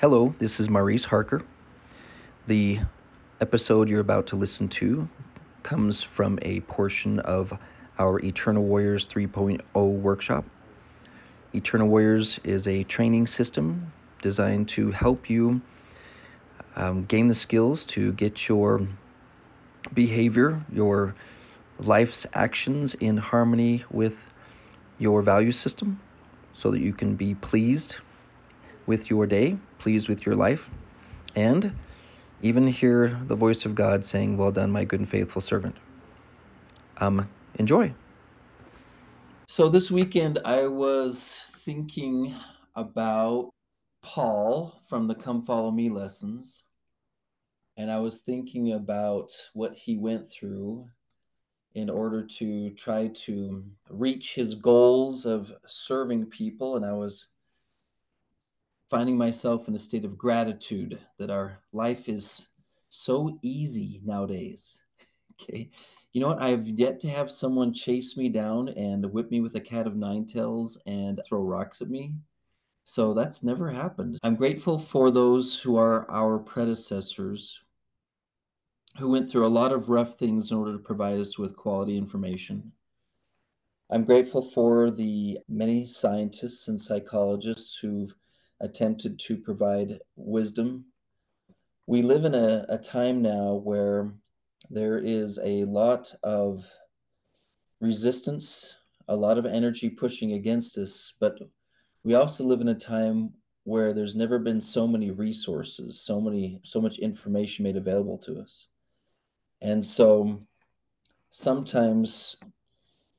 Hello, this is Maurice Harker. The episode you're about to listen to comes from a portion of our Eternal Warriors 3.0 workshop. Eternal Warriors is a training system designed to help you um, gain the skills to get your behavior, your life's actions in harmony with your value system so that you can be pleased with your day, pleased with your life, and even hear the voice of God saying, Well done, my good and faithful servant. Um, enjoy. So this weekend, I was thinking about Paul from the Come Follow Me lessons. And I was thinking about what he went through in order to try to reach his goals of serving people. And I was finding myself in a state of gratitude that our life is so easy nowadays. Okay. You know what? I have yet to have someone chase me down and whip me with a cat of nine tails and throw rocks at me. So that's never happened. I'm grateful for those who are our predecessors who went through a lot of rough things in order to provide us with quality information. I'm grateful for the many scientists and psychologists who've attempted to provide wisdom. We live in a, a time now where there is a lot of resistance, a lot of energy pushing against us, but we also live in a time where there's never been so many resources, so many so much information made available to us. And so sometimes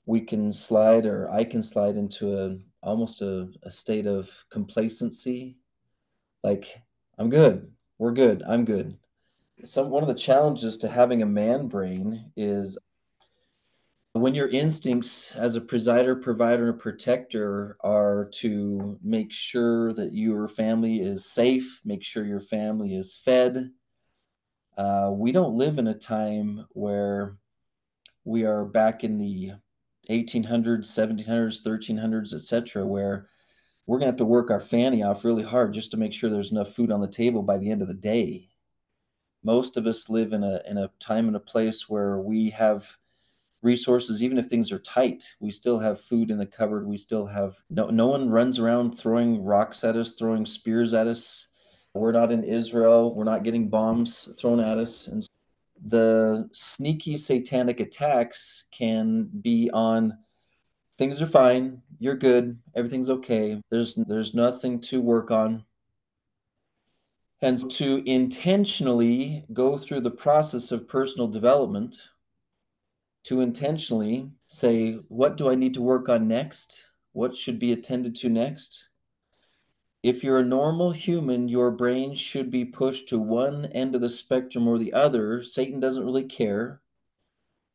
we can slide or I can slide into a almost a, a state of complacency. Like, I'm good. We're good. I'm good. Some one of the challenges to having a man brain is when your instincts as a presider, provider, and protector are to make sure that your family is safe, make sure your family is fed, uh, we don't live in a time where we are back in the 1800s, 1700s, 1300s, etc., where we're going to have to work our fanny off really hard just to make sure there's enough food on the table by the end of the day. Most of us live in a in a time and a place where we have resources even if things are tight we still have food in the cupboard we still have no no one runs around throwing rocks at us throwing spears at us we're not in Israel. We're not getting bombs thrown at us. And the sneaky satanic attacks can be on things are fine, you're good, everything's okay. There's there's nothing to work on. And to intentionally go through the process of personal development, to intentionally say, what do I need to work on next? What should be attended to next? If you're a normal human, your brain should be pushed to one end of the spectrum or the other. Satan doesn't really care.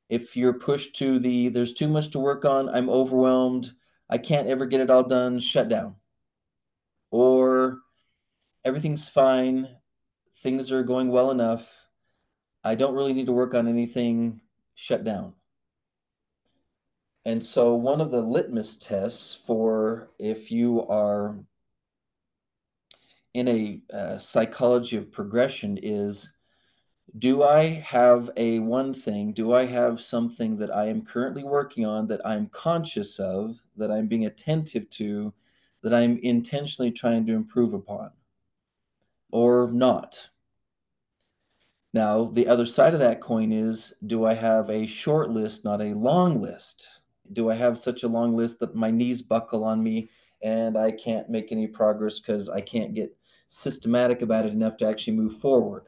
If you're pushed to the there's too much to work on, I'm overwhelmed, I can't ever get it all done, shut down. Or everything's fine, things are going well enough, I don't really need to work on anything, shut down. And so, one of the litmus tests for if you are in a uh, psychology of progression is do I have a one thing? Do I have something that I am currently working on that I'm conscious of, that I'm being attentive to, that I'm intentionally trying to improve upon, or not? Now, the other side of that coin is do I have a short list, not a long list? Do I have such a long list that my knees buckle on me and I can't make any progress because I can't get systematic about it enough to actually move forward.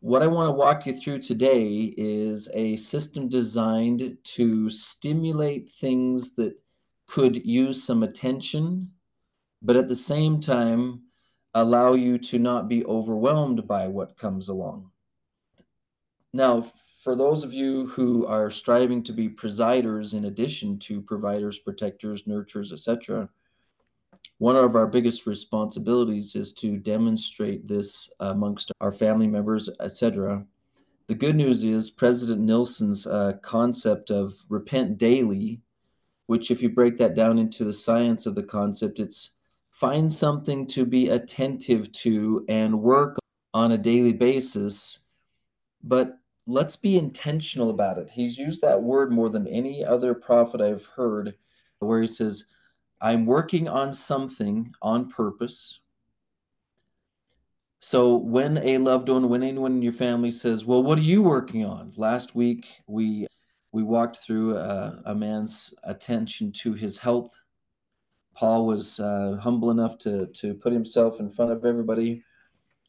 What I want to walk you through today is a system designed to stimulate things that could use some attention, but at the same time, allow you to not be overwhelmed by what comes along. Now, for those of you who are striving to be presiders in addition to providers, protectors, nurturers, etc., one of our biggest responsibilities is to demonstrate this amongst our family members, etc. The good news is President Nelson's uh, concept of repent daily, which, if you break that down into the science of the concept, it's find something to be attentive to and work on a daily basis, but let's be intentional about it. He's used that word more than any other prophet I've heard, where he says, I'm working on something on purpose. So when a loved one, when anyone in your family says, "Well, what are you working on?" Last week we we walked through a, a man's attention to his health. Paul was uh, humble enough to to put himself in front of everybody.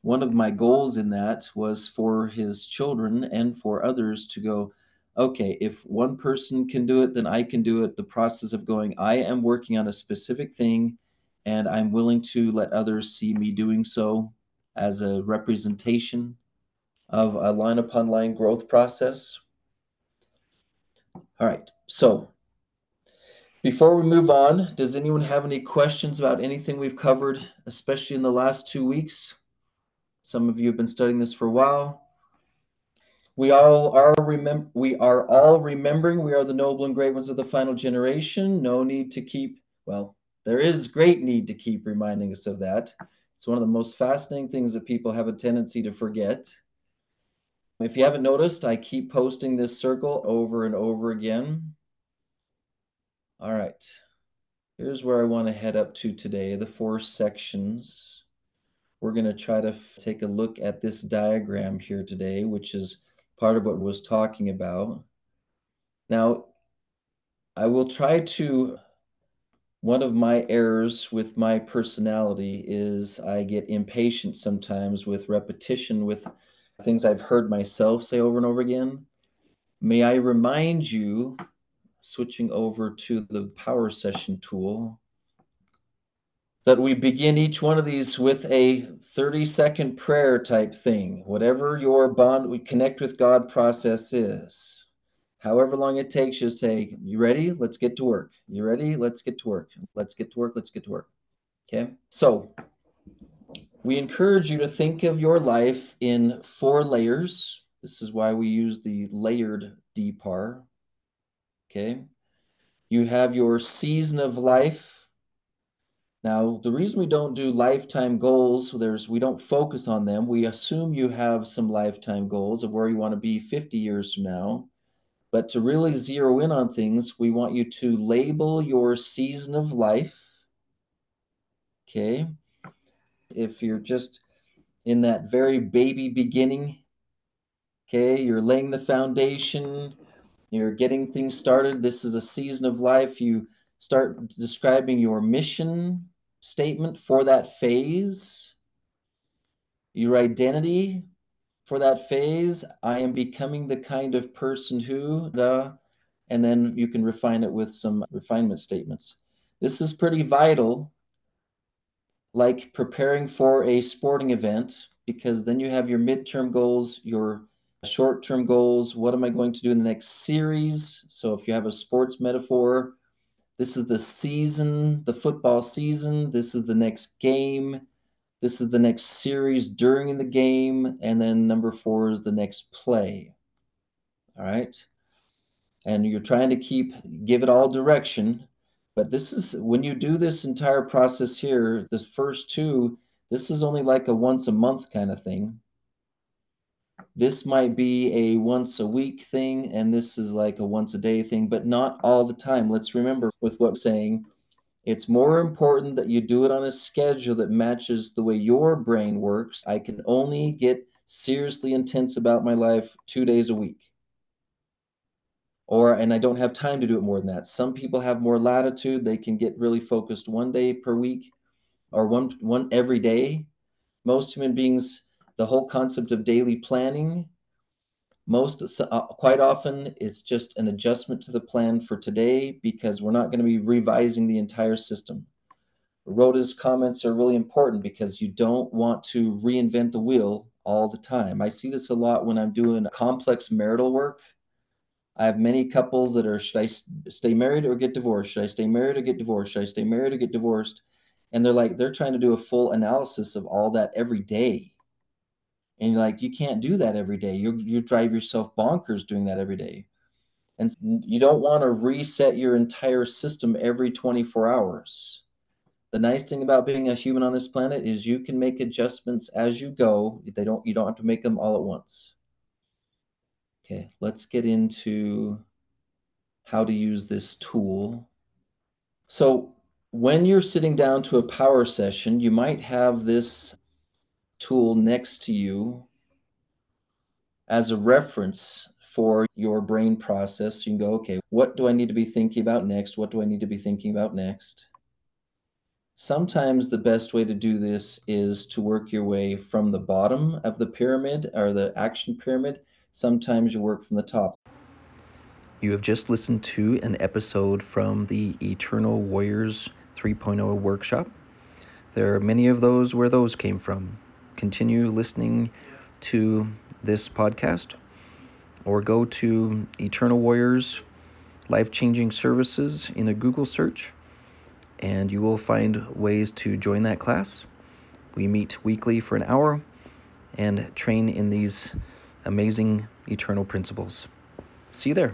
One of my goals in that was for his children and for others to go, okay, if one person can do it, then I can do it. The process of going, I am working on a specific thing and I'm willing to let others see me doing so as a representation of a line upon line growth process. All right, so before we move on, does anyone have any questions about anything we've covered, especially in the last two weeks? Some of you have been studying this for a while. We all are remem- we are all remembering we are the noble and great ones of the final generation. No need to keep, well, there is great need to keep reminding us of that. It's one of the most fascinating things that people have a tendency to forget. If you haven't noticed, I keep posting this circle over and over again. All right, here's where I want to head up to today, the four sections. We're going to try to take a look at this diagram here today, which is part of what was talking about. Now, I will try to one of my errors with my personality is I get impatient sometimes with repetition with things I've heard myself say over and over again. May I remind you, switching over to the power session tool, that we begin each one of these with a 30 second prayer type thing, whatever your bond we connect with God process is however long it takes you say, You ready? Let's get to work. You ready? Let's get to work. Let's get to work. Let's get to work. Okay. So we encourage you to think of your life in four layers. This is why we use the layered DPAR. Okay. You have your season of life. Now, the reason we don't do lifetime goals, there's we don't focus on them. We assume you have some lifetime goals of where you want to be 50 years from now. But to really zero in on things, we want you to label your season of life. Okay. If you're just in that very baby beginning, okay, you're laying the foundation, you're getting things started. This is a season of life. You start describing your mission statement for that phase, your identity, for that phase, I am becoming the kind of person who, and then you can refine it with some refinement statements. This is pretty vital, like preparing for a sporting event, because then you have your midterm goals, your short term goals. What am I going to do in the next series? So if you have a sports metaphor, this is the season, the football season, this is the next game this is the next series during the game. And then number four is the next play. All right. And you're trying to keep, give it all direction. But this is, when you do this entire process here, the first two, this is only like a once a month kind of thing. This might be a once a week thing, and this is like a once a day thing, but not all the time. Let's remember with what I'm saying, it's more important that you do it on a schedule that matches the way your brain works. I can only get seriously intense about my life two days a week. Or, and I don't have time to do it more than that. Some people have more latitude. They can get really focused one day per week or one, one every day. Most human beings, the whole concept of daily planning most uh, quite often it's just an adjustment to the plan for today because we're not going to be revising the entire system. Rhoda's comments are really important because you don't want to reinvent the wheel all the time. I see this a lot when i'm doing complex marital work. I have many couples that are should i stay married or get divorced? Should i stay married or get divorced? Should i stay married or get divorced? And they're like they're trying to do a full analysis of all that every day and you're like you can't do that every day you you drive yourself bonkers doing that every day and you don't want to reset your entire system every 24 hours the nice thing about being a human on this planet is you can make adjustments as you go. They don't you don't have to make them all at once. Okay, let's get into how to use this tool. So when you're sitting down to a power session, you might have this tool next to you as a reference for your brain process. You can go, okay, what do I need to be thinking about next? What do I need to be thinking about next? Sometimes the best way to do this is to work your way from the bottom of the pyramid or the action pyramid. Sometimes you work from the top. You have just listened to an episode from the Eternal Warriors 3.0 workshop. There are many of those where those came from. Continue listening to this podcast or go to Eternal Warriors Life Changing Services in a Google search and you will find ways to join that class. We meet weekly for an hour and train in these amazing eternal principles. See you there.